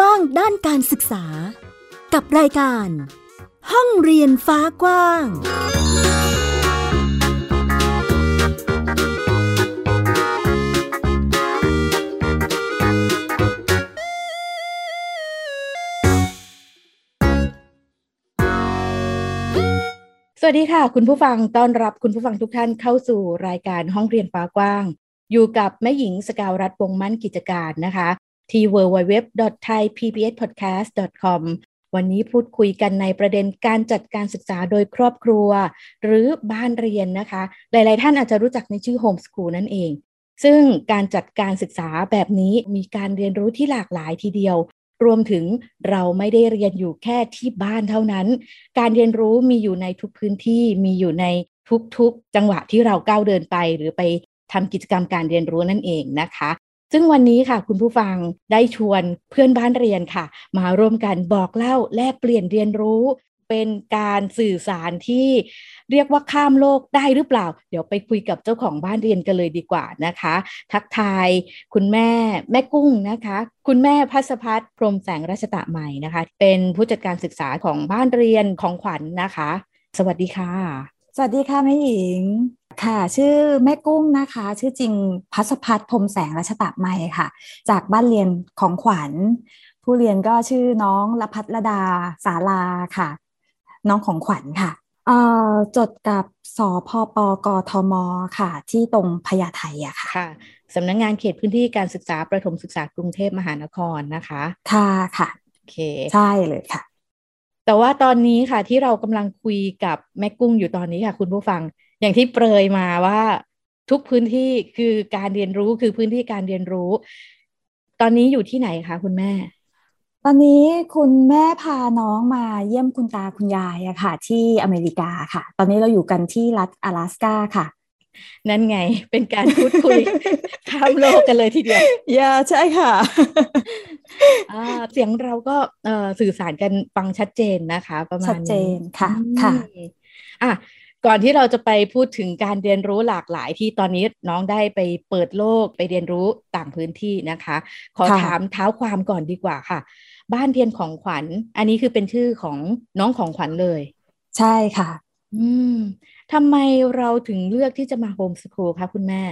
กว้างด้านการศึกษา กับรายการ ห้องเรียนฟ้ากว้าง สวัสดีค่ะ คุณผู้ฟังต้อนรับคุณผู้ฟังทุกท่านเข้าสู่รายการห้องเรียนฟ้ากว้าง อยู่กับแม่หญิงสกาวรัฐวงมั่นกิจการนะคะ ที่ www.thaipbspodcast.com วันนี้พูดคุยกันในประเด็นการจัดการศึกษาโดยครอบครัว หรือบ้านเรียนนะคะ หลาย ๆ ท่านอาจจะรู้จักในชื่อโฮมสคูลนั่นเอง ซึ่งการจัดการศึกษาแบบนี้มีการเรียนรู้ที่หลากหลายทีเดียว รวมถึงเราไม่ได้เรียนอยู่แค่ที่บ้านเท่านั้น การเรียนรู้มีอยู่ในทุกพื้นที่มีอยู่ในทุกๆ จังหวะที่เราก้าวเดินไปหรือไปทำกิจกรรมการเรียนรู้นั่นเองนะคะ ซึ่งวันนี้ค่ะคุณผู้ฟังได้ชวนเพื่อนบ้านเรียนค่ะ มาร่วมกันบอกเล่าแลกเปลี่ยนเรียนรู้ เป็นการสื่อสารที่เรียกว่าข้ามโลกได้หรือเปล่า เดี๋ยวไปคุยกับเจ้าของบ้านเรียนกันเลยดีกว่านะคะ ทักทาย คุณแม่แม่กุ้งนะคะ คุณแม่พัสพัฒน์พรมแสงราชตะใหม่นะคะ เป็นผู้จัดการศึกษาของบ้านเรียนของขวัญนนะคะ สวัสดีค่ะ สวัสดีค่ะแม่หญิง ค่ะ ชื่อแม่กุ้งนะคะ ชื่อจริงพัสพัฒน์พรมแสงรัชตะไมค่ะ จากบ้านเรียนของขวัญ ผู้เรียนก็ชื่อน้องละพัฒรดาสาลาค่ะ น้องของขวัญค่ะเอ่อจดกับสพปกทมค่ะ ที่ตรงพญาไทอะค่ะค่ะสำนักงงานเขตพื้นที่การศึกษาประถมศึกษากรุงเทพมหานครนะคะค่ะค่ะโอเคใช่เลยค่ะ แต่ว่าตอนนี้ค่ะที่เรากำลังคุยกับแม่กุ้งอยู่ตอนนี้ค่ะ คุณผู้ฟัง อย่างที่เปรยมาว่าทุกพื้นที่คือการเรียนรู้คือพื้นที่การเรียนรู้ ตอนนี้อยู่ที่ไหนคะคุณแม่ ตอนนี้คุณแม่พาน้องมาเยี่ยมคุณตาคุณยายอะค่ะ ที่อเมริกาค่ะ ตอนนี้เราอยู่กันที่รัฐ阿拉สกาค่ะ นั่นไงเป็นการพูดคุยข้ามโลกกันเลยทีเดียวอย่าใช่ค่ะอ่าเสียงเราก็เอ่อสื่อสารกันฟังชัดเจนนะคะ ประมาณชัดเจนค่ะอืมค่ะอะ ก่อนที่เราจะไปพูดถึงการเรียนรู้หลากหลายที่ตอนนี้น้องได้ไปเปิดโลกไปเรียนรู้ต่างพื้นที่นะคะ ขอค่ะถามเท้าความก่อนดีกว่าค่ะ บ้านเรียนของขวัญ อันนี้คือเป็นชื่อของน้องของขวัญเลย ใช่ค่ะ อืมทำไมเราถึงเลือกที่จะมาโฮมสคูลคะคุณแม่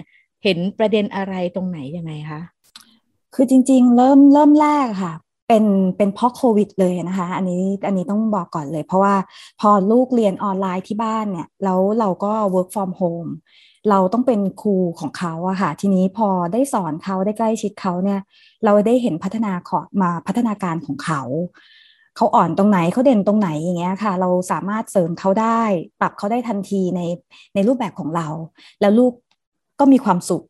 เห็นประเด็นอะไรตรงไหนยังไงคะคือจริง ๆ เริ่มเริ่มแรกค่ะ เป็นเป็นเพราะโควิดเลยนะคะ อันนี้อันนี้ต้องบอกก่อนเลย เพราะว่าพอลูกเรียนออนไลน์ที่บ้านเนี่ยแล้วเราก็ work from home เราต้องเป็นครูของเขาอะค่ะ ทีนี้พอได้สอนเขาได้ใกล้ชิดเขาเนี่ย เราได้เห็นพัฒนาขอมาพัฒนาการของเขาเขาอ่อนตรงไหนเขาเด่นตรงไหนอย่างเงี้ยค่ะ เราสามารถเสริมเขาได้ ปรับเขาได้ทันทีในในรูปแบบของเรา แล้วลูกก็มีความสุข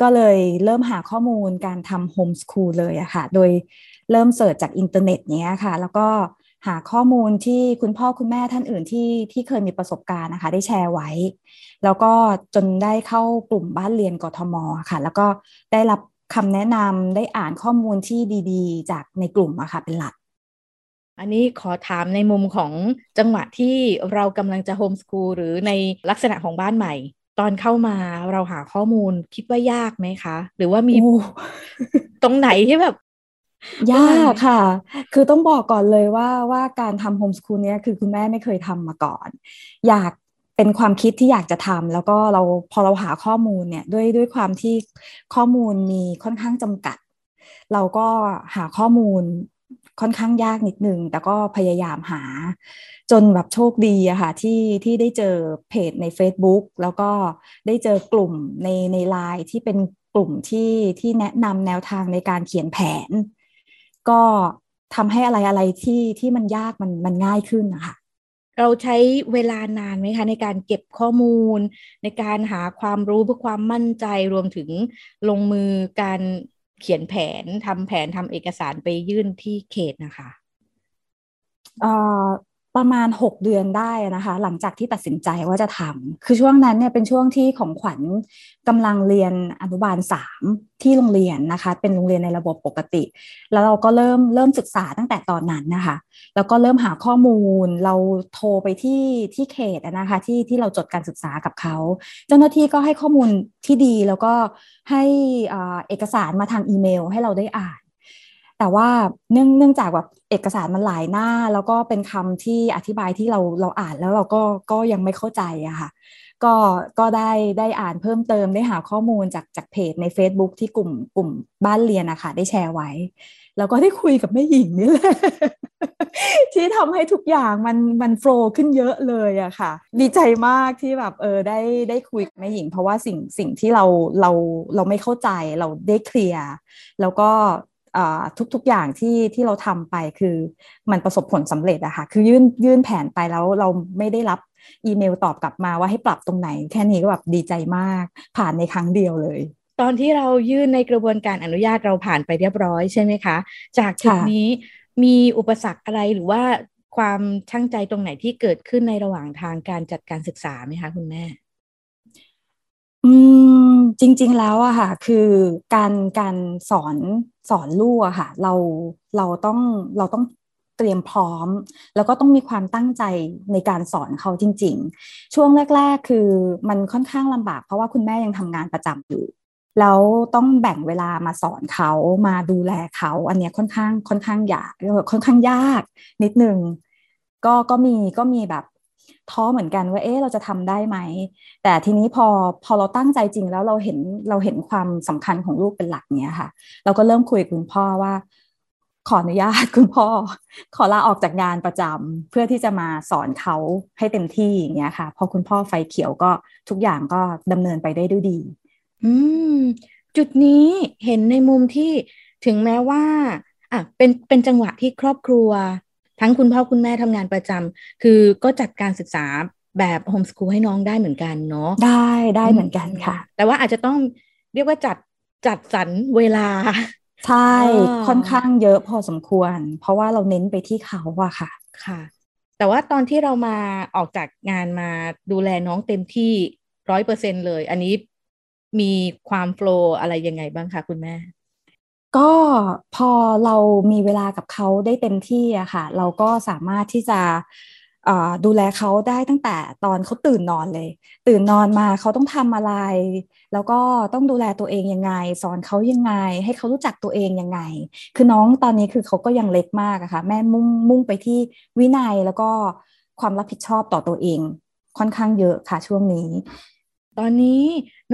ก็เลยเริ่มหาข้อมูลการทำ homeschool เลยอะค่ะ โดยเริ่ม search จากอินเทอร์เน็ตเนี้ยค่ะ แล้วก็หาข้อมูลที่คุณพ่อคุณแม่ท่านอื่นที่ที่เคยมีประสบการณ์นะคะ ได้แชร์ไว้ แล้วก็จนได้เข้ากลุ่มบ้านเรียนกทมค่ะ แล้วก็ได้รับคำแนะนำได้อ่านข้อมูลที่ดีๆ จากในกลุ่มอะค่ะเป็นหลัก อันนี้ขอถามในมุมของจังหวะที่เรากำลังจะโฮมสคูลหรือในลักษณะของบ้านใหม่ ตอนเข้ามาเราหาข้อมูลคิดว่ายากไหมคะ หรือว่ามีโอ้ตรงไหนที่แบบ ยากค่ะ คือต้องบอกก่อนเลยว่าว่าการทำโฮมสคูลเนี้ยคือคุณแม่ไม่เคยทำมาก่อน อยากเป็นความคิดที่อยากจะทำแล้วก็เราพอเราหาข้อมูลเนี่ยด้วยด้วยความที่ข้อมูลมีค่อนข้างจำกัด เราก็หาข้อมูลค่อนข้างยากนิดนึงแต่ก็พยายามหา จนแบบโชคดีอะค่ะที่ที่ได้เจอเพจใน Facebook แล้วก็ได้เจอกลุ่มในในไลน์ที่เป็นกลุ่มที่ที่แนะนำแนวทางในการเขียนแผน ก็ทำให้อะไรอะไรที่ที่มันยากมันมันง่ายขึ้นนะคะเราใช้เวลานานไหมคะ ในการเก็บข้อมูล ในการหาความรู้เพื่อความมั่นใจรวมถึงลงมือการเขียนแผนทำแผนทำเอกสารไปยื่นที่เขตนะคะเอ่อ ประมาณ 6 เดือนได้นะคะ หลังจากที่ตัดสินใจว่าจะทำคือช่วงนั้นเนี่ยเป็นช่วงที่ของขวัญกำลังเรียนอนุบาล 3 ที่โรงเรียนนะคะ เป็นโรงเรียนในระบบปกติ แล้วเราก็เริ่มเริ่มศึกษาตั้งแต่ตอนนั้นนะคะ แล้วก็เริ่มหาข้อมูลเราโทรไปที่ที่เขตนะคะที่ที่เราจดการศึกษากับเขา เจ้าหน้าที่ก็ให้ข้อมูลที่ดีแล้วก็ให้อ่าเอกสารมาทางอีเมล ให้เราได้อ่าน แต่ว่าเนื่องเนื่องจากแบบเอกสารมันหลายหน้า แล้วก็เป็นคำที่อธิบายที่เราเราอ่านแล้วเราก็ก็ยังไม่เข้าใจอะค่ะก็ก็ได้ได้อ่านเพิ่มเติมได้หาข้อมูลจากจากเพจใน Facebook ที่กลุ่มกลุ่มบ้านเรียนนะคะได้แชร์ไว้ แล้วก็ได้คุยกับแม่หญิงนี่แหละที่ทำให้ทุกอย่างมันมันโฟล์ขึ้นเยอะเลยอะค่ะ ดีใจมากที่แบบเออได้ได้คุยกับแม่หญิง เพราะว่าสิ่งสิ่งที่เราเราเราไม่เข้าใจเราได้เคลียร์แล้วก็ ทุกๆอย่างที่ที่เราทำไปคือมันประสบผลสำเร็จอะค่ะคือยื่นยื่นแผนไปแล้วเราไม่ได้รับอีเมลตอบกลับมาว่าให้ปรับตรงไหน แค่นี้ก็แบบดีใจมาก ผ่านในครั้งเดียวเลย ตอนที่เรายื่นในกระบวนการอนุญาตเราผ่านไปเรียบร้อยใช่ไหมคะ จากจุดนี้มีอุปสรรคอะไรหรือว่าความช่างใจตรงไหนที่เกิดขึ้นในระหว่างทางการจัดการศึกษาไหมคะคุณแม่ อืมจริง ๆ แล้วอะค่ะ คือการการสอน สอนลูกอะค่ะเราเราต้องเราต้องเตรียมพร้อม แล้วก็ต้องมีความตั้งใจในการสอนเขาจริง ๆ ช่วงแรก ๆ คือมันค่อนข้างลำบาก เพราะว่าคุณแม่ยังทำงานประจำอยู่ แล้วต้องแบ่งเวลามาสอนเขามาดูแลเขา อันนี้ค่อนข้างค่อนข้างยากค่อนข้างยากนิดนึงก็ก็มีก็มีแบบ ท้อเหมือนกันว่าเอ๊ะเราจะทำได้ไหม แต่ทีนี้พอพอเราตั้งใจจริงแล้วเราเห็นเราเห็นความสำคัญของลูกเป็นหลักเนี้ยค่ะ เราก็เริ่มคุยกับคุณพ่อว่า ขออนุญาตคุณพ่อ ขอลาออกจากงานประจำเพื่อที่จะมาสอนเขาให้เต็มที่อย่างเงี้ยค่ะพอคุณพ่อไฟเขียวก็ทุกอย่างก็ดำเนินไปได้ด้วยดี อืม จุดนี้เห็นในมุมที่ถึงแม้ว่าอะเป็นเป็นจังหวะที่ครอบครัว ทั้งคุณพ่อคุณแม่ทำงานประจำคือก็จัดการศึกษาแบบโฮมสคูลให้น้องได้เหมือนกันเนาะได้ได้เหมือนกันค่ะ แต่ว่าอาจจะต้องเรียกว่าจัดจัดสรรเวลา ใช่ ค่อนข้างเยอะพอสมควร เพราะว่าเราเน้นไปที่เขาอะค่ะค่ะ แต่ว่าตอนที่เรามาออกจากงานมาดูแลน้องเต็มที่ร้อยเปอร์เซ็นเลย อันนี้มีความโฟล์อะไรยังไงบ้างคะคุณแม่ ก็พอเรามีเวลากับเขาได้เต็มที่อะค่ะ เราก็สามารถที่จะดูแลเขาได้ตั้งแต่ตอนเขาตื่นนอนเลย ตื่นนอนมาเขาต้องทำอะไร แล้วก็ต้องดูแลตัวเองยังไง สอนเขายังไง ให้เขารู้จักตัวเองยังไง คือน้องตอนนี้คือเขาก็ยังเล็กมากอะค่ะแม่มุ่งมุ่งไปที่วินัยแล้วก็ความรับผิดชอบต่อตัวเอง ค่อนข้างเยอะค่ะช่วงนี้ ตอนนี้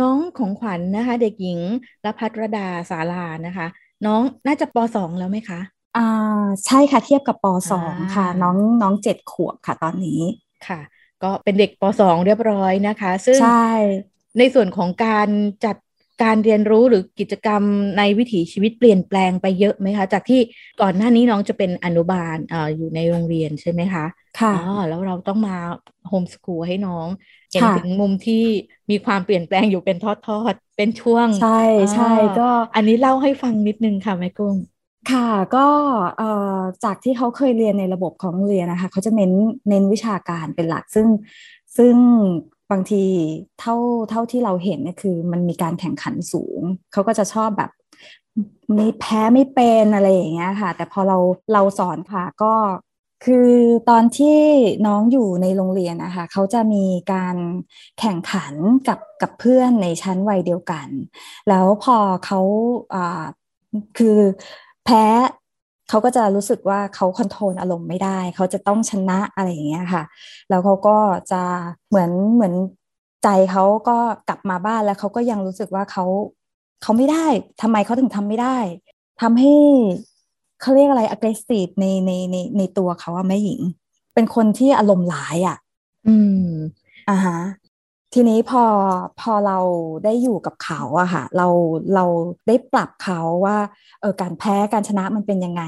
น้องของขวัญนนะคะ เด็กหญิงรพัทรดาสารานะคะ น้องน่าจะปสองแล้วไหมคะอ่าใช่ค่ะเทียบกับปสองค่ะ น้องน้องเจ็ดขวบค่ะตอนนี้ค่ะ ก็เป็นเด็กปสองเรียบร้อยนะคะ ซึ่งใช่ในส่วนของการจัด การเรียนรู้หรือกิจกรรมในวิถีชีวิตเปลี่ยนแปลงไปเยอะไหมคะ จากที่ก่อนหน้านี้น้องจะเป็นอนุบาลอ่าอยู่ในโรงเรียนใช่ไหมคะ ค่ะอ๋อแล้วเราต้องมาโฮมสกูลให้น้องเห็นถึงมุมที่มีความเปลี่ยนแปลงอยู่เป็นทอดๆ เป็นช่วง ใช่ใช่ก็อันนี้เล่าให้ฟังนิดนึงค่ะแม่กุ้งค่ะก็จากที่เขาเคยเรียนในระบบของโรงเรียนนะคะเขาจะเน้นเน้นวิชาการเป็นหลักซึ่งซึ่งบางทีเท่าเท่าที่เราเห็นเนี่ยคือ มันมีการแข่งขันสูง เขาก็จะชอบแบบไม่แพ้ไม่เป็นอะไรอย่างเงี้ยค่ะ แต่พอเราเราสอนค่ะก็คือตอนที่น้องอยู่ในโรงเรียนนะคะเขาจะมีการแข่งขันกับกับเพื่อนในชั้นวัยเดียวกัน แล้วพอเขาอ่าคือแพ้ เขาก็จะรู้สึกว่าเขาคอนโทรลอารมณ์ไม่ได้ เขาจะต้องชนะอะไรอย่างเงี้ยค่ะ แล้วเขาก็จะเหมือนเหมือนใจเขาก็กลับมาบ้านแล้วเขาก็ยังรู้สึกว่าเขาเขาไม่ได้ทำไมเขาถึงทำไม่ได้ทำให้เขาเรียกอะไร aggressive ในในในในตัวเขาอะแม่หญิง เป็นคนที่อารมณ์หลายอะอืมอ่าฮะ ทีนี้พอพอเราได้อยู่กับเขาอะค่ะเราเราได้ปรับเขาว่าเออการแพ้การชนะมันเป็นยังไง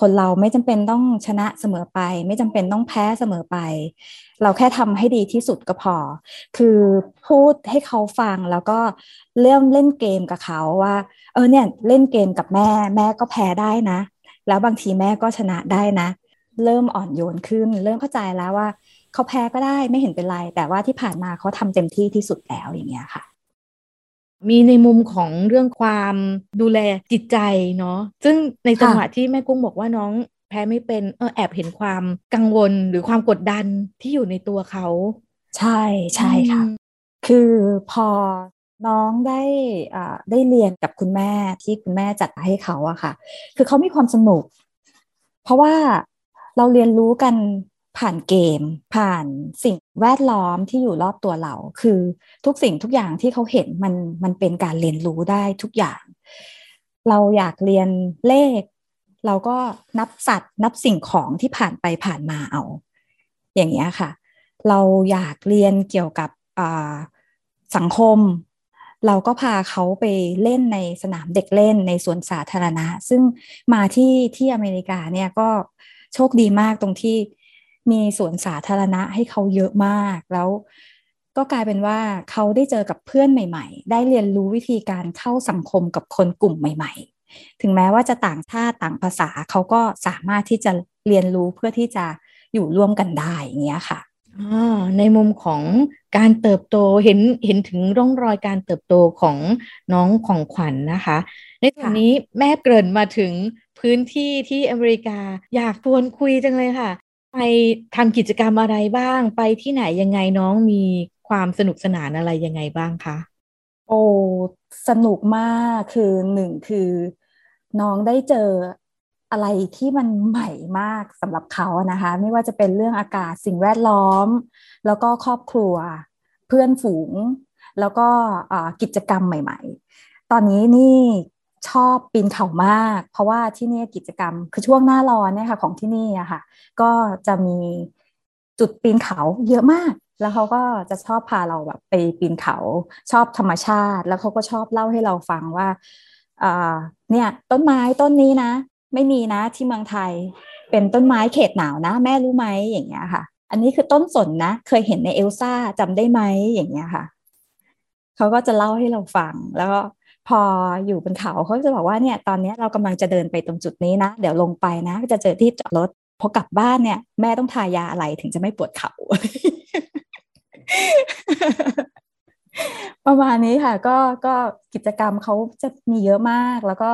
คนเราไม่จำเป็นต้องชนะเสมอไป ไม่จำเป็นต้องแพ้เสมอไป เราแค่ทำให้ดีที่สุดก็พอ คือพูดให้เขาฟังแล้วก็เริ่มเล่นเกมกับเขาว่า เออเนี่ยเล่นเกมกับแม่ แม่ก็แพ้ได้นะ แล้วบางทีแม่ก็ชนะได้นะ เริ่มอ่อนโยนขึ้น เริ่มเข้าใจแล้วว่า เขาแพ้ก็ได้ไม่เห็นเป็นไร แต่ว่าที่ผ่านมาเขาทำเต็มที่ที่สุดแล้วอย่างเงี้ยค่ะ มีในมุมของเรื่องความดูแลจิตใจเนาะซึ่งในจังหวะที่แม่กุ้งบอกว่าน้องแพ้ไม่เป็นเออแอบเห็นความกังวลหรือความกดดันที่อยู่ในตัวเขา ใช่ใช่ค่ะ คือพอน้องได้ได้เรียนกับคุณแม่ที่คุณแม่จัดให้เขาอะค่ะ คือเขามีความสนุก เพราะว่าเราเรียนรู้กัน ผ่านเกม ผ่านสิ่งแวดล้อมที่อยู่รอบตัวเรา คือทุกสิ่งทุกอย่างที่เขาเห็นมันมันเป็นการเรียนรู้ได้ทุกอย่าง เราอยากเรียนเลข เราก็นับสัตว์นับสิ่งของที่ผ่านไปผ่านมาเอา อย่างเงี้ยค่ะ เราอยากเรียนเกี่ยวกับสังคม เราก็พาเขาไปเล่นในสนามเด็กเล่นในสวนสาธารณะ ซึ่งมาที่ที่อเมริกาเนี่ยก็โชคดีมากตรงที่ มีสวนสาธารณะให้เขาเยอะมาก แล้วก็กลายเป็นว่าเขาได้เจอกับเพื่อนใหม่ ๆ ได้เรียนรู้วิธีการเข้าสังคมกับคนกลุ่มใหม่ ๆ ถึงแม้ว่าจะต่างชาติต่างภาษาเขาก็สามารถที่จะเรียนรู้เพื่อที่จะอยู่ร่วมกันได้อย่างเงี้ยค่ะในมุมของการเติบโตเห็นเห็นถึงร่องรอยการเติบโตของน้องของขวัญนนะคะ ในตอนนี้แม่เกริ่นมาถึงพื้นที่ที่อเมริกาอยากชวนคุยจังเลยค่ะ ไปทำกิจกรรมอะไรบ้าง ไปที่ไหนยังไงน้องมีความสนุกสนานอะไรยังไงบ้างคะ โอ้สนุกมากคือหนึ่งคือ น้องได้เจออะไรที่มันใหม่มากสำหรับเขานะคะ ไม่ว่าจะเป็นเรื่องอากาศสิ่งแวดล้อม แล้วก็ครอบครัว เพื่อนฝูง แล้วก็กิจกรรมใหม่ ๆ ตอนนี้นี่ ชอบปีนเขามาก เพราะว่าที่นี่กิจกรรม คือช่วงหน้าร้อนเนี่ยค่ะ ของที่นี่อะค่ะ ก็จะมีจุดปีนเขาเยอะมาก แล้วเขาก็จะชอบพาเราแบบไปปีนเขาชอบธรรมชาติ แล้วเขาก็ชอบเล่าให้เราฟังว่าเนี่ย ต้นไม้ต้นนี้นะ ไม่มีนะที่เมืองไทยเป็นต้นไม้เขตหนาวนะ แม่รู้ไหมอย่างเงี้ยค่ะ อันนี้คือต้นสนนะ เคยเห็นในเอลซ่าจำได้ไหมอย่างเงี้ยค่ะเขาก็จะเล่าให้เราฟัง แล้วก็ พออยู่บนเขาเขาจะบอกว่าเนี่ยตอนนี้เรากำลังจะเดินไปตรงจุดนี้นะ เดี๋ยวลงไปนะ จะเจอที่จอดรถพอกลับบ้านเนี่ย แม่ต้องทายาอะไรถึงจะไม่ปวดเขา ประมาณนี้ค่ะ ก็ก็กิจกรรมเขาจะมีเยอะมากแล้วก็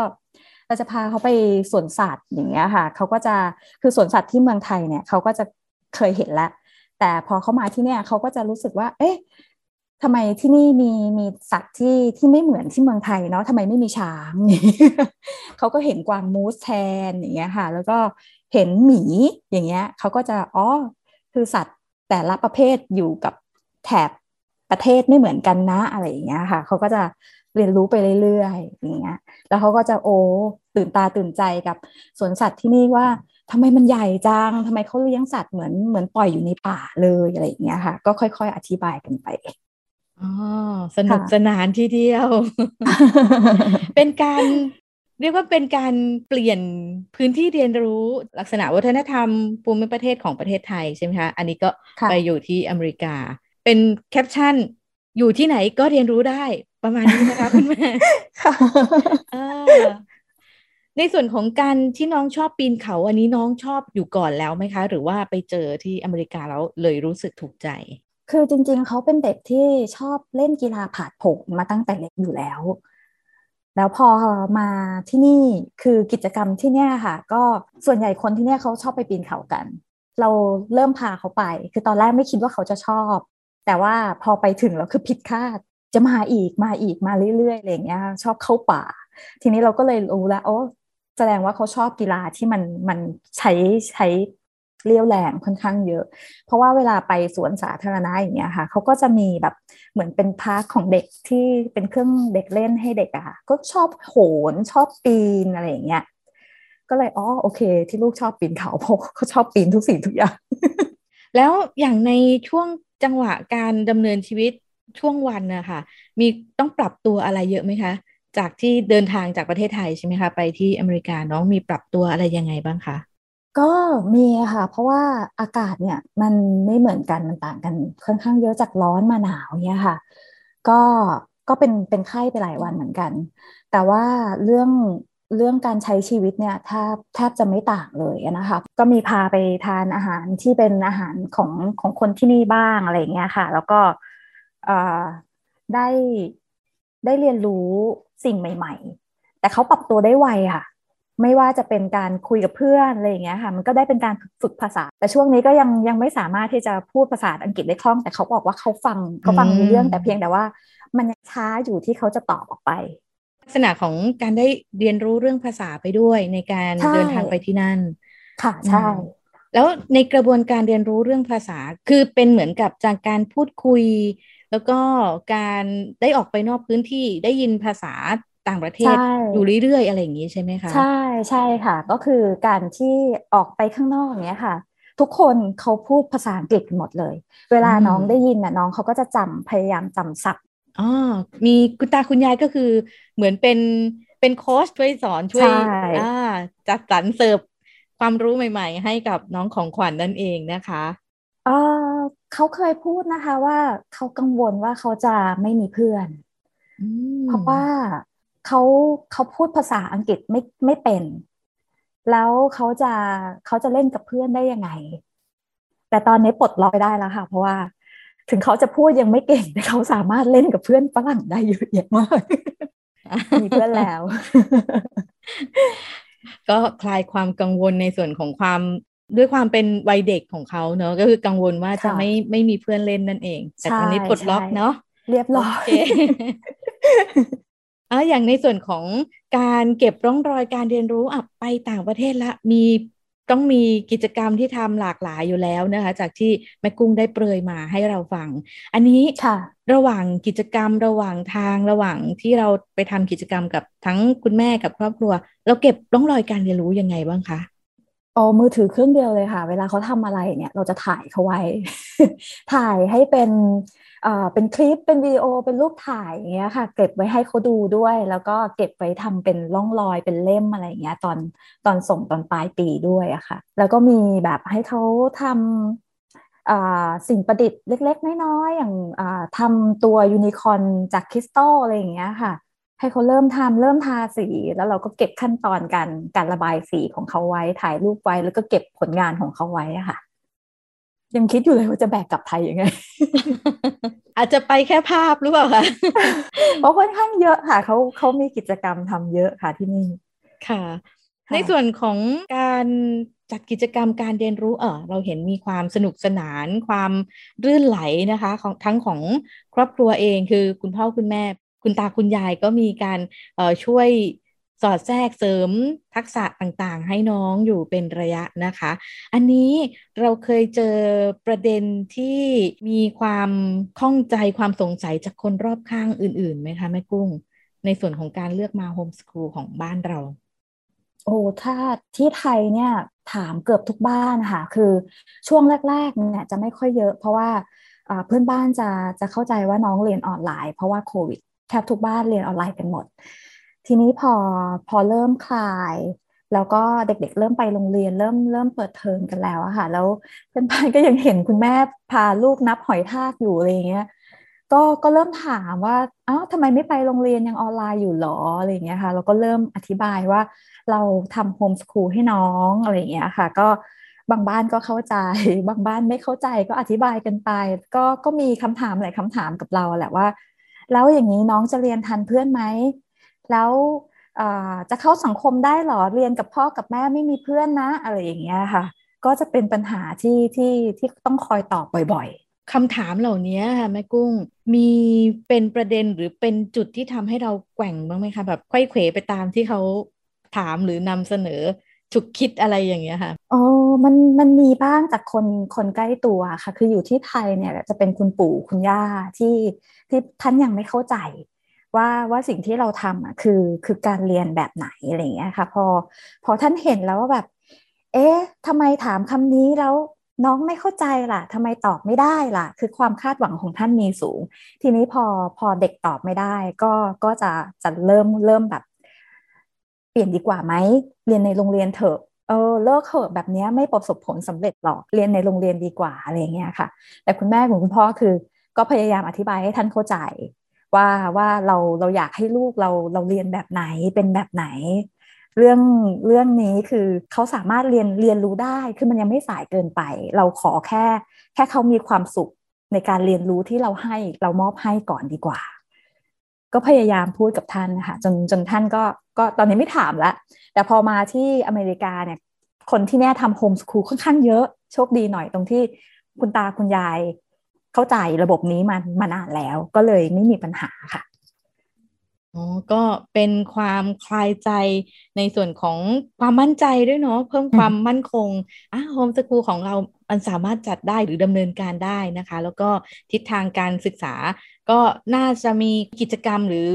เราจะพาเขาไปสวนสัตว์อย่างเงี้ยค่ะเขาก็จะคือสวนสัตว์ที่เมืองไทยเนี่ยเขาก็จะเคยเห็นแล้วแต่พอเขามาที่เนี่ยเขาก็จะรู้สึกว่า เอ๊ะ ทำไมที่นี่มีมีสัตว์ที่ที่ไม่เหมือนที่เมืองไทยเนาะทำไมไม่มีช้างเขาก็เห็นกวางมูสแทนอย่างเงี้ยค่ะ แล้วก็เห็นหมีอย่างเงี้ยเขาก็จะอ๋อคือสัตว์แต่ละประเภทอยู่กับแถบประเทศไม่เหมือนกันนะอะไรอย่างเงี้ยค่ะเขาก็จะเรียนรู้ไปเรื่อยๆอย่างเงี้ย แล้วเขาก็จะโอ้ตื่นตาตื่นใจกับสวนสัตว์ที่นี่ว่าทำไมมันใหญ่จังทำไมเขาเลี้ยงสัตว์เหมือนเหมือนปล่อยอยู่ในป่าเลยอะไรอย่างเงี้ยค่ะ ก็ค่อย ๆ อธิบายกันไป อ๋อสนุกสนานทีเดียว เป็นการเรียกว่าเป็นการเปลี่ยนพื้นที่เรียนรู้ลักษณะวัฒนธรรมภูมิประเทศของประเทศไทยใช่ไหมคะ อันนี้ก็ไปอยู่ที่อเมริกา เป็นแคปชั่น อยู่ที่ไหนก็เรียนรู้ได้ประมาณนี้นะคะคุณแม่ในส่วนของการที่น้องชอบปีนเขาอันนี้น้องชอบอยู่ก่อนแล้วไหมคะ หรือว่าไปเจอที่อเมริกาแล้วเลยรู้สึกถูกใจ คือจริง ๆ เขาเป็นเด็กที่ชอบเล่นกีฬาผาดโผนมาตั้งแต่เล็กอยู่แล้ว แล้วพอมาที่นี่คือกิจกรรมที่เนี่ยค่ะ ก็ส่วนใหญ่คนที่เนี่ยเขาชอบไปปีนเขากัน เราเริ่มพาเขาไป คือตอนแรกไม่คิดว่าเขาจะชอบ แต่ว่าพอไปถึงแล้วคือผิดคาดจะมาอีกมาอีกมาเรื่อยๆอะไรอย่างเงี้ยชอบเข้าป่า ทีนี้เราก็เลยรู้แล้วโอ้แสดงว่าเขาชอบกีฬาที่มันมันใช้ใช้ เลี้ยวแรงค่อนข้างเยอะ เพราะว่าเวลาไปสวนสาธารณะอย่างเงี้ยค่ะเขาก็จะมีแบบเหมือนเป็นพาร์คของเด็กที่เป็นเครื่องเด็กเล่นให้เด็กอะค่ะก็ชอบโหนชอบปีนอะไรอย่างเงี้ยก็เลยอ๋อโอเค ที่ลูกชอบปีนเขาเพราะเขาชอบปีนทุกสิ่งทุกอย่าง แล้วอย่างในช่วงจังหวะการดำเนินชีวิตช่วงวันนะคะมีต้องปรับตัวอะไรเยอะไหมคะ จากที่เดินทางจากประเทศไทยใช่ไหมคะ ไปที่อเมริกาน้องมีปรับตัวอะไรยังไงบ้างคะ ก็มีค่ะ เพราะว่าอากาศเนี่ยมันไม่เหมือนกันมันต่างกันค่อนข้างเยอะจากร้อนมาหนาวเนี่ยค่ะ ก็ก็เป็นเป็นไข้ไปหลายวันเหมือนกัน แต่ว่าเรื่องเรื่องการใช้ชีวิตเนี่ยแทบแทบจะไม่ต่างเลยนะคะก็มีพาไปทานอาหารที่เป็นอาหารของของคนที่นี่บ้างอะไรเงี้ยค่ะ แล้วก็ได้ได้เรียนรู้สิ่งใหม่ ๆ แต่เขาปรับตัวได้ไวค่ะ ไม่ว่าจะเป็นการคุยกับเพื่อนอะไรอย่างเงี้ยค่ะ มันก็ได้เป็นการฝึกภาษา แต่ช่วงนี้ก็ยังยังไม่สามารถที่จะพูดภาษาอังกฤษได้คล่อง แต่เขาบอกว่าเขาฟังเขาฟังรู้เรื่องแต่เพียงแต่ว่า มันยังช้าอยู่ที่เขาจะตอบออกไป ลักษณะของการได้เรียนรู้เรื่องภาษาไปด้วยในการเดินทางไปที่นั่น ค่ะใช่แล้วในกระบวนการเรียนรู้เรื่องภาษาคือเป็นเหมือนกับจากการพูดคุย แล้วก็การได้ออกไปนอกพื้นที่ได้ยินภาษา ต่างประเทศอยู่เรื่อยๆอะไรอย่างนี้ใช่ไหมคะ ใช่ใช่ค่ะ ก็คือการที่ออกไปข้างนอกอย่างเงี้ยค่ะ ทุกคนเขาพูดภาษาอังกฤษหมดเลย เวลาน้องได้ยินน่ะน้องเขาก็จะจำพยายามจำศัพท์อ๋อมีคุณตาคุณยายก็คือเหมือนเป็นเป็นโค้ชช่วยสอนช่วยอ่าจัดสรรเสิร์ฟความรู้ใหม่ๆ ให้กับน้องของขวัญนนั่นเองนะคะเออเขาเคยพูดนะคะว่าเขากังวลว่าเขาจะไม่มีเพื่อน เพราะว่า เขาเขาพูดภาษาอังกฤษไม่ไม่เป็น แล้วเขาจะเขาจะเล่นกับเพื่อนได้ยังไง แต่ตอนนี้ปลดล็อกได้แล้วค่ะ เพราะว่าถึงเขาจะพูดยังไม่เก่งแต่เขาสามารถเล่นกับเพื่อนฝรั่งได้เยอะแยะมากมีเพื่อนแล้ว ก็คลายความกังวลในส่วนของความด้วยความเป็นวัยเด็กของเขาเนอะก็คือกังวลว่าจะไม่ไม่มีเพื่อนเล่นนั่นเอง แต่ตอนนี้ปลดล็อกเนาะเรียบร้อย อะอย่างในส่วนของการเก็บร่องรอยการเรียนรู้อะไปต่างประเทศละมีต้องมีกิจกรรมที่ทำหลากหลายอยู่แล้วนะคะ จากที่แม่กุ้งได้เปรยมาให้เราฟัง อันนี้ค่ะระหว่างกิจกรรมระหว่างทางระหว่างที่เราไปทำกิจกรรมกับทั้งคุณแม่กับครอบครัว เราเก็บร่องรอยการเรียนรู้ยังไงบ้างคะอ๋อมือถือเครื่องเดียวเลยค่ะ เวลาเขาทำอะไรเนี่ย เราจะถ่ายเขาไว้ ถ่ายให้เป็น เป็นคลิปเป็นวิดีโอเป็นรูปถ่ายอย่างเงี้ยค่ะ เก็บไว้ให้เขาดูด้วย แล้วก็เก็บไว้ทำเป็นร่องรอยเป็นเล่มอะไรอย่างเงี้ย ตอนตอนส่งตอนปลายปีด้วยอะค่ะ แล้วก็มีแบบให้เขาทำสิ่งประดิษฐ์เล็ก ๆ น้อยๆอย่างทำตัวยูนิคอนจากคริสตัลอะไรอย่างเงี้ยค่ะ ให้เขาเริ่มทำเริ่มทาสี แล้วเราก็เก็บขั้นตอนการการระบายสีของเขาไว้ถ่ายรูปไว้ แล้วก็เก็บผลงานของเขาไว้ค่ะ ยังคิดอยู่เลยว่าจะแบกกลับไทยยังไง อาจจะไปแค่ภาพหรือเปล่าคะเพราะค่อนข้างเยอะค่ะเขาเขามีกิจกรรมทำเยอะค่ะที่นี่ค่ะ ในส่วนของการจัดกิจกรรมการเรียนรู้เออเราเห็นมีความสนุกสนานความรื่นไหลนะคะ ของทั้งของครอบครัวเองคือคุณพ่อคุณแม่คุณตาคุณยายก็มีการช่วย สอดแทรกเสริมทักษะต่างๆ ให้น้องอยู่เป็นระยะนะคะ อันนี้เราเคยเจอประเด็นที่มีความข้องใจความสงสัยจากคนรอบข้างอื่นๆไหมคะแม่กุ้ง ในส่วนของการเลือกมาโฮมสคูลของบ้านเรา โอ้ถ้าที่ไทยเนี่ยถามเกือบทุกบ้านค่ะคือช่วงแรกๆเนี่ยจะไม่ค่อยเยอะ เพราะว่าเพื่อนบ้านจะจะเข้าใจว่าน้องเรียนออนไลน์เพราะว่าโควิดแทบทุกบ้านเรียนออนไลน์กันหมด ทีนี้พอพอเริ่มคลาย แล้วก็เด็กๆ เริ่มไปโรงเรียนเริ่มเริ่มเปิดเทอมกันแล้วอะค่ะ แล้วเพื่อนๆก็ยังเห็นคุณแม่พาลูกนับหอยทากอยู่อะไรเงี้ยก็ก็เริ่มถามว่าอ้าวทำไมไม่ไปโรงเรียนยังออนไลน์อยู่หรออะไรเงี้ยค่ะเราก็เริ่มอธิบายว่าเราทำโฮมสคูลให้น้องอะไรเงี้ยค่ะ ก็บางบ้านก็เข้าใจ บางบ้านไม่เข้าใจก็อธิบายกันไป ก็ก็มีคำถามหลายคำถามกับเราแหละว่า แล้วอย่างนี้น้องจะเรียนทันเพื่อนไหม แล้วจะเข้าสังคมได้หรอเรียนกับพ่อกับแม่ไม่มีเพื่อนนะอะไรอย่างเงี้ยค่ะ ก็จะเป็นปัญหาที่ที่ที่ต้องคอยตอบบ่อยๆคำถามเหล่านี้ค่ะแม่กุ้งมีเป็นประเด็นหรือเป็นจุดที่ทำให้เราแกว่งบ้างไหมคะแบบไข้เขวไปตามที่เขาถามหรือนำเสนอฉุกคิดอะไรอย่างเงี้ยค่ะอ๋อมันมันมีบ้างจากคนคนใกล้ตัวค่ะ คืออยู่ที่ไทยเนี่ยจะเป็นคุณปู่คุณย่าที่ที่ท่านยังไม่เข้าใจ ว่าว่าสิ่งที่เราทำอะคือคือการเรียนแบบไหนอะไรเงี้ยค่ะพอพอท่านเห็นแล้วว่าแบบ เอ๊ะทำไมถามคำนี้แล้วน้องไม่เข้าใจล่ะทำไมตอบไม่ได้ล่ะ คือความคาดหวังของท่านมีสูง ทีนี้พอพอเด็กตอบไม่ได้ ก็ก็จะจะเริ่มเริ่มแบบ เปลี่ยนดีกว่าไหมเรียนในโรงเรียนเถอะเออเลิกเถอะแบบนี้ไม่ประสบผลสำเร็จหรอกเรียนในโรงเรียนดีกว่าอะไรเงี้ยค่ะ แต่คุณแม่ของคุณพ่อคือ ก็พยายามอธิบายให้ท่านเข้าใจ ว่าว่าเราเราอยากให้ลูกเราเราเรียนแบบไหนเป็นแบบไหน เรื่องเรื่องนี้คือเขาสามารถเรียนเรียนรู้ได้คือมันยังไม่สายเกินไป เราขอแค่ แค่เขามีความสุขในการเรียนรู้ที่เราให้เรามอบให้ก่อนดีกว่า ก็พยายามพูดกับท่านนะคะจนจนท่านก็ก็ตอนนี้ไม่ถามละแต่พอมาที่อเมริกาเนี่ยคนที่แน่ทำโฮมสคูลค่อนข้างเยอะ โชคดีหน่อยตรงที่คุณตาคุณยาย เข้าใจระบบนี้มามานานแล้ว ก็เลยไม่มีปัญหาค่ะอ๋อก็เป็นความคลายใจในส่วนของความมั่นใจด้วยเนาะเพิ่มความมั่นคงอะโฮมสกูลของเรามันสามารถจัดได้หรือดำเนินการได้นะคะ แล้วก็ทิศทางการศึกษา ก็น่าจะมีกิจกรรมหรือ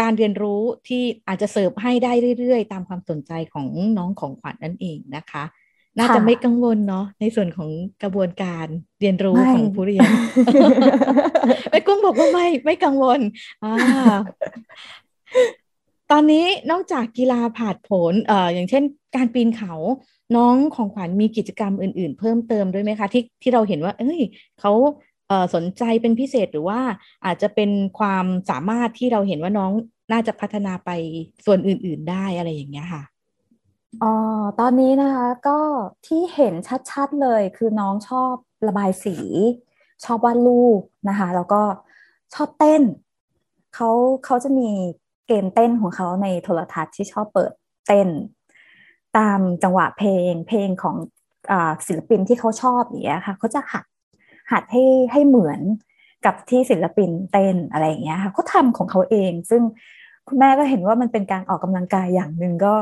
การเรียนรู้ที่อาจจะเสิร์ฟให้ได้เรื่อยๆ ตามความสนใจของน้องของขวัญนนั่นเองนะคะ น่าจะไม่กังวลเนาะในส่วนของกระบวนการเรียนรู้ของผู้เรียนแม่กุ้งบอกว่าไม่ไม่กังวลอ่าตอนนี้นอกจากกีฬาผาดผลเอ่ออย่างเช่น การปีนเขาน้องของขวัญมีกิจกรรมอื่น ๆ เพิ่มเติมด้วยไหมคะ ที่ที่เราเห็นว่า เอ้ยเขาเอ่อสนใจเป็นพิเศษหรือว่าอาจจะเป็นความสามารถที่เราเห็นว่าน้องน่าจะพัฒนาไปส่วนอื่น ๆ ได้อะไรอย่างเงี้ยค่ะ อ๋อตอนนี้นะคะ ก็ที่เห็นชัดๆเลย คือน้องชอบระบายสี ชอบวาดรูปนะคะ แล้วก็ชอบเต้นเขาเขาจะมีเกมเต้นของเขาในโทรทัศน์ที่ชอบเปิดเต้น ตามจังหวะเพลงเพลงของอศิลปินที่เขาชอบอย่างเงี้ยค่ะเขาจะหัดหัดให้ให้เหมือนกับที่ศิลปินเต้นอะไรอย่างเงี้ยค่ะเขาทำของเขาเอง ซึ่งคุณแม่ก็เห็นว่ามันเป็นการออกกำลังกายอย่างหนึ่งก็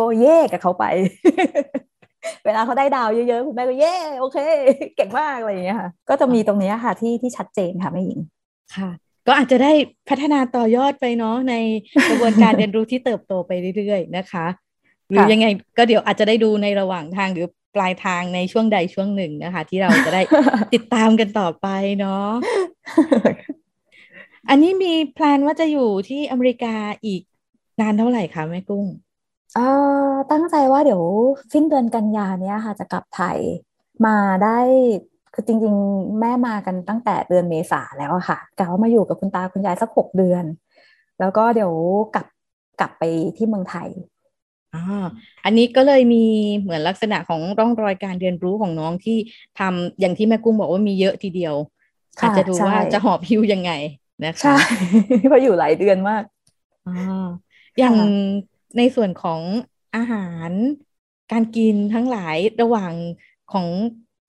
ก็เย่กับเขาไป เวลาเขาได้ดาวเยอะๆคุณแม่ก็เย่โอเค เก่งมากอะไรอย่างเงี้ยค่ะ ก็จะมีตรงนี้ค่ะที่ที่ชัดเจนค่ะแม่หญิงค่ะ ก็อาจจะได้พัฒนาต่อยอดไปเนาะในกระบวนการเรียนรู้ที่เติบโตไปเรื่อยๆนะคะ หรือยังไงก็เดี๋ยวอาจจะได้ดูในระหว่างทางหรือปลายทางในช่วงใดช่วงหนึ่งนะคะ ที่เราจะได้ติดตามกันต่อไปเนาะอันนี้มีแพลนว่าจะอยู่ที่อเมริกาอีกนานเท่าไหร่คะแม่กุ้ง เอ่อตั้งใจว่าเดี๋ยวสิ้นเดือนกันยาเนี้ยค่ะจะกลับไทยมาได้คือจริง ๆ แม่มากันตั้งแต่เดือนเมษาแล้วอะค่ะกะว่ามาอยู่กับคุณตาคุณยายสักหกเดือน แล้วก็เดี๋ยวกลับกลับไปที่เมืองไทยอ่าอันนี้ก็เลยมีเหมือนลักษณะของร่องรอยการเรียนรู้ของน้องที่ทำอย่างที่แม่กุ้งบอกว่ามีเยอะทีเดียว อาจจะดูว่าจะหอบพิวยังไงนะคะใช่เพราะอยู่หลายเดือนมากอ่าอย่าง ในส่วนของอาหารการกินทั้งหลายระหว่างของ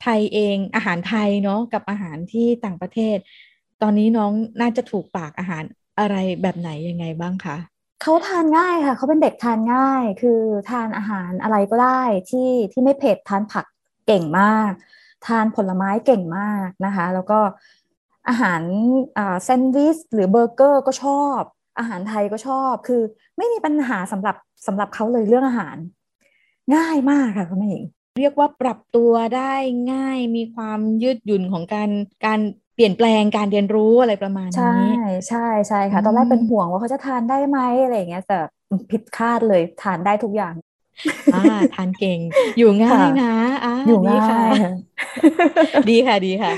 ไทยเองอาหารไทยเนาะกับอาหารที่ต่างประเทศ ตอนนี้น้องน่าจะถูกปากอาหารอะไรแบบไหนยังไงบ้างคะเขาทานง่ายค่ะเขาเป็นเด็กทานง่าย คือทานอาหารอะไรก็ได้ที่ที่ไม่เผ็ดทานผักเก่งมาก ทานผลไม้เก่งมากนะคะ แล้วก็อาหารแซนด์วิชหรือเบอร์เกอร์ก็ชอบ อาหารไทยก็ชอบ คือไม่มีปัญหาสำหรับสำหรับเขาเลยเรื่องอาหาร ง่ายมากค่ะคุณแม่หญิงเรียกว่าปรับตัวได้ง่ายมีความยืดหยุ่นของการการเปลี่ยนแปลงการเรียนรู้อะไรประมาณนี้ ใช่ใช่ใช่ค่ะ ตอนแรกเป็นห่วงว่าเขาจะทานได้ไหมอะไรเงี้ยแต่ผิดคาดเลยทานได้ทุกอย่างอ่าทานเก่ง อยู่ง่ายนะอ่าอยู่ง่ายดีค่ะดีค่ะ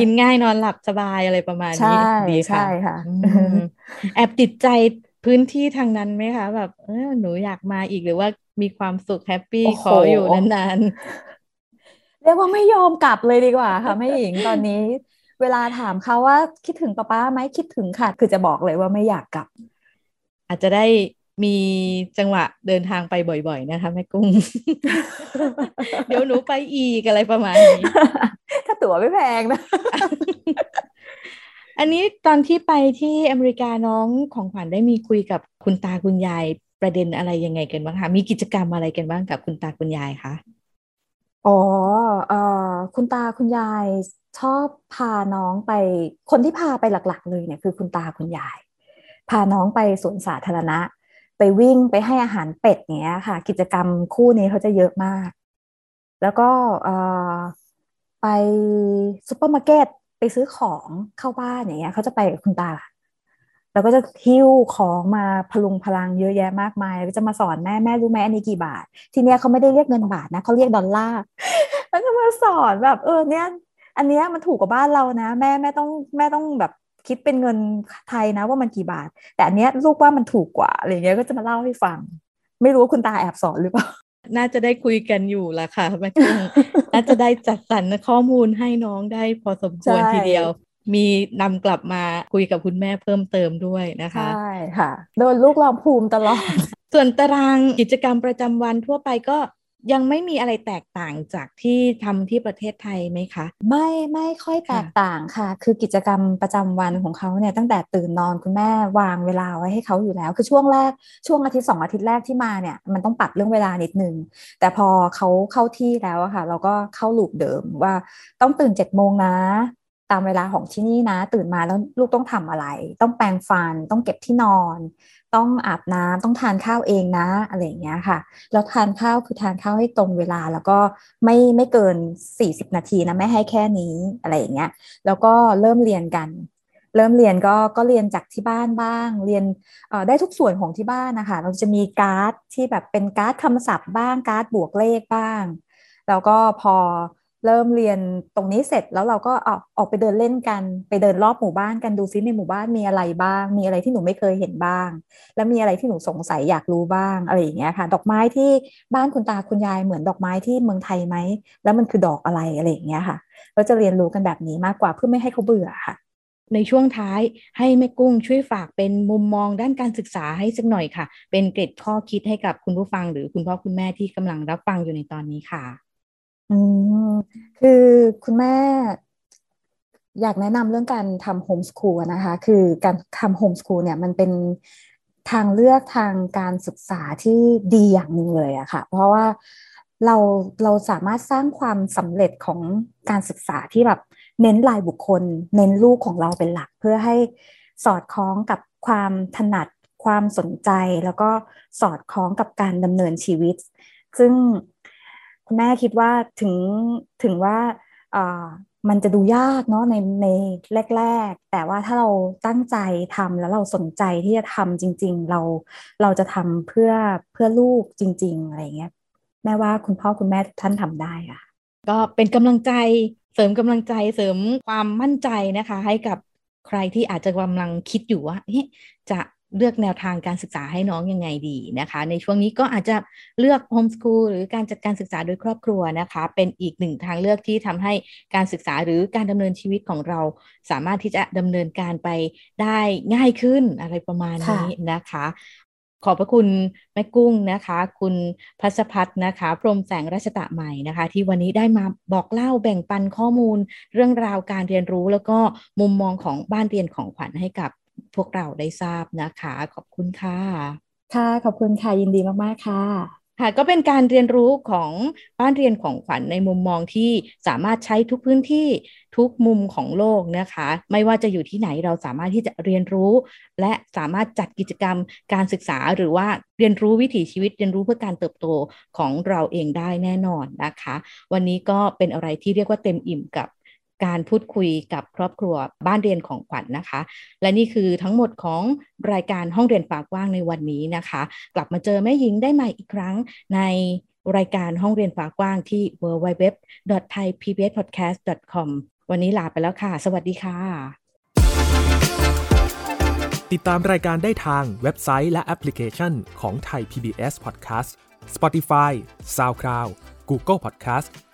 กินง่ายนอนหลับสบายอะไรประมาณนี้ดีค่ะใช่ค่ะแอบติดใจพื้นที่ทางนั้นไหมคะ แบบเออหนูอยากมาอีกหรือว่ามีความสุขแฮปปี้ขออยู่นานๆเรียกว่าไม่ยอมกลับเลยดีกว่าค่ะแม่หญิงตอนนี้ เวลาถามเขาว่าคิดถึงป้าป้าไหมคิดถึงค่ะ คือจะบอกเลยว่าไม่อยากกลับ อาจจะได้มีจังหวะเดินทางไปบ่อย ๆ นะคะแม่กุ้ง เดี๋ยวหนูไปอีกอะไรประมาณนี้ถ้า ตั๋วไม่แพงนะ อันนี้ตอนที่ไปที่อเมริกาน้องของขวัญได้มีคุยกับคุณตาคุณยายประเด็นอะไรยังไงกันบ้างคะมีกิจกรรมอะไรกันบ้างกับคุณตาคุณยายคะอ๋อเอ่อคุณตาคุณยายชอบพาน้องไปคนที่พาไปหลัก ๆ เลยเนี่ยคือคุณตาคุณยาย พาน้องไปสวนสาธารณะ ไปวิ่งไปให้อาหารเป็ดเนี้ยค่ะ กิจกรรมคู่นี้เขาจะเยอะมาก แล้วก็เอ่อ ไปซูเปอร์มาร์เก็ตไปซื้อของเข้าบ้านอย่างเงี้ยเขาจะไปกับคุณตาแล้วก็จะหิ้วของมาพะรุงพะรังเยอะแยะมากมายแล้วจะมาสอนแม่แม่รู้ไหมอันนี้กี่บาท ทีเนี้ยเขาไม่ได้เรียกเงินบาทนะเขาเรียกดอลลาร์แล้วจะมาสอนแบบ เออเนี้ยอันเนี้ยมันถูกกว่าบ้านเรานะ แม่แม่ต้องแม่ต้องแบบคิดเป็นเงินไทยนะว่ามันกี่บาท แต่อันเนี้ยลูกว่ามันถูกกว่าอะไรเงี้ยก็จะมาเล่าให้ฟัง ไม่รู้ว่าคุณตาแอบสอนหรือเปล่า น่าจะได้คุยกันอยู่ละค่ะแม่กุ้งน่าจะได้จัดสรรข้อมูลให้น้องได้พอสมควรทีเดียว มีนำกลับมาคุยกับคุณแม่เพิ่มเติมด้วยนะคะ ใช่ค่ะ โดนลูกลองภูมิตลอด ส่วนตารางกิจกรรมประจำวันทั่วไปก็ ยังไม่มีอะไรแตกต่างจากที่ทำที่ประเทศไทยไหมคะ ไม่ไม่ค่อยแตกต่างค่ะ คือกิจกรรมประจำวันของเขาเนี่ยตั้งแต่ตื่นนอนคุณแม่วางเวลาไว้ให้เขาอยู่แล้ว คือช่วงแรกช่วงอาทิตย์สองอาทิตย์แรกที่มาเนี่ยมันต้องปรับเรื่องเวลานิดนึง แต่พอเขาเข้าที่แล้วอะค่ะ เราก็เข้าลูปเดิมว่าต้องตื่นเจ็ดโมงนะ ตามเวลาของที่นี่นะ ตื่นมาแล้วลูกต้องทำอะไร ต้องแปรงฟัน ต้องเก็บที่นอน ต้องอาบน้ำต้องทานข้าวเองนะอะไรอย่างเงี้ยค่ะ แล้วทานข้าวคือทานข้าวให้ตรงเวลาแล้วก็ไม่ไม่เกิน 40 นาทีนะไม่ให้แค่นี้อะไรอย่างเงี้ยแล้วก็เริ่มเรียนกันเริ่มเรียนก็ก็เรียนจากที่บ้านบ้าง เรียนได้ทุกส่วนของที่บ้านนะคะเราจะมีการ์ดที่แบบเป็นการ์ดคำศัพท์บ้างการ์ดบวกเลขบ้าง แล้วก็พอ เริ่มเรียนตรงนี้เสร็จแล้วเราก็ออกออกไปเดินเล่นกัน ไปเดินรอบหมู่บ้านกันดูซิในหมู่บ้านมีอะไรบ้าง มีอะไรที่หนูไม่เคยเห็นบ้าง แล้วมีอะไรที่หนูสงสัยอยากรู้บ้างอะไรอย่างเงี้ยค่ะ ดอกไม้ที่บ้านคุณตาคุณยายเหมือนดอกไม้ที่เมืองไทยไหมแล้วมันคือดอกอะไรอะไรอย่างเงี้ยค่ะเราจะเรียนรู้กันแบบนี้มากกว่าเพื่อไม่ให้เขาเบื่อค่ะ ในช่วงท้ายให้แม่กุ้งช่วยฝากเป็นมุมมองด้านการศึกษาให้สักหน่อยค่ะ เป็นเกร็ดข้อคิดให้กับคุณผู้ฟังหรือคุณพ่อคุณแม่ที่กำลังรับฟังอยู่ในตอนนี้ค่ะ อืมคือคุณแม่อยากแนะนำเรื่องการทำโฮมสคูลนะคะ คือการทำโฮมสคูลเนี่ยมันเป็นทางเลือกทางการศึกษาที่ดีอย่างหนึ่งเลยอะค่ะ เพราะว่าเราเราสามารถสร้างความสำเร็จของการศึกษาที่แบบเน้นรายบุคคล เน้นลูกของเราเป็นหลัก เพื่อให้สอดคล้องกับความถนัดความสนใจ แล้วก็สอดคล้องกับการดำเนินชีวิต ซึ่ง คุณแม่คิดว่าถึงถึงว่ามันจะดูยากเนาะในในแรก ๆ แต่ว่าถ้าเราตั้งใจทำแล้วเราสนใจที่จะทำจริง ๆ เราเราจะทำเพื่อเพื่อลูกจริง ๆ อะไรเงี้ยแม่ว่าคุณพ่อคุณแม่ท่านทำได้อะก็เป็นกำลังใจเสริมกำลังใจเสริมความมั่นใจนะคะ ให้กับใครที่อาจจะกำลังคิดอยู่ว่าจะ เลือกแนวทางการศึกษาให้น้องยังไงดีนะคะ ในช่วงนี้ก็อาจจะเลือกโฮมสคูลหรือการจัดการศึกษาโดยครอบครัวนะคะ เป็นอีกหนึ่งทางเลือกที่ทำให้การศึกษาหรือการดำเนินชีวิตของเรา สามารถที่จะดำเนินการไปได้ง่ายขึ้นอะไรประมาณนี้นะคะขอบพระคุณแม่กุ้งนะคะ คุณพัชพัฒนะคะพรมแสงราชตะใหม่นะคะ ที่วันนี้ได้มาบอกเล่าแบ่งปันข้อมูล เรื่องราวการเรียนรู้แล้วก็มุมมองของบ้านเรียนของขวัญให้กับ พวกเราได้ทราบนะคะ ขอบคุณค่ะ ค่ะ ขอบคุณค่ะ ยินดีมาก ๆ ค่ะค่ะก็เป็นการเรียนรู้ของบ้านเรียนของขวัญในมุมมองที่สามารถใช้ทุกพื้นที่ทุกมุมของโลกนะคะ ไม่ว่าจะอยู่ที่ไหนเราสามารถที่จะเรียนรู้ และสามารถจัดกิจกรรมการศึกษา หรือว่าเรียนรู้วิถีชีวิตเรียนรู้เพื่อการเติบโตของเราเองได้แน่นอนนะคะ วันนี้ก็เป็นอะไรที่เรียกว่าเต็มอิ่มกับ การพูดคุยกับครอบครัวบ้านเรียนของขวัญนนะคะ และนี่คือทั้งหมดของรายการห้องเรียนฝากว่างในวันนี้นะคะ กลับมาเจอแม่หญิงได้ใหม่อีกครั้งในรายการห้องเรียนฝากว่างที่ www.thaipbspodcast.com วันนี้ลาไปแล้วค่ะ สวัสดีค่ะ ติดตามรายการได้ทางเว็บไซต์และแอปพลิเคชันของ Thai PBS Podcast Spotify SoundCloud Google Podcast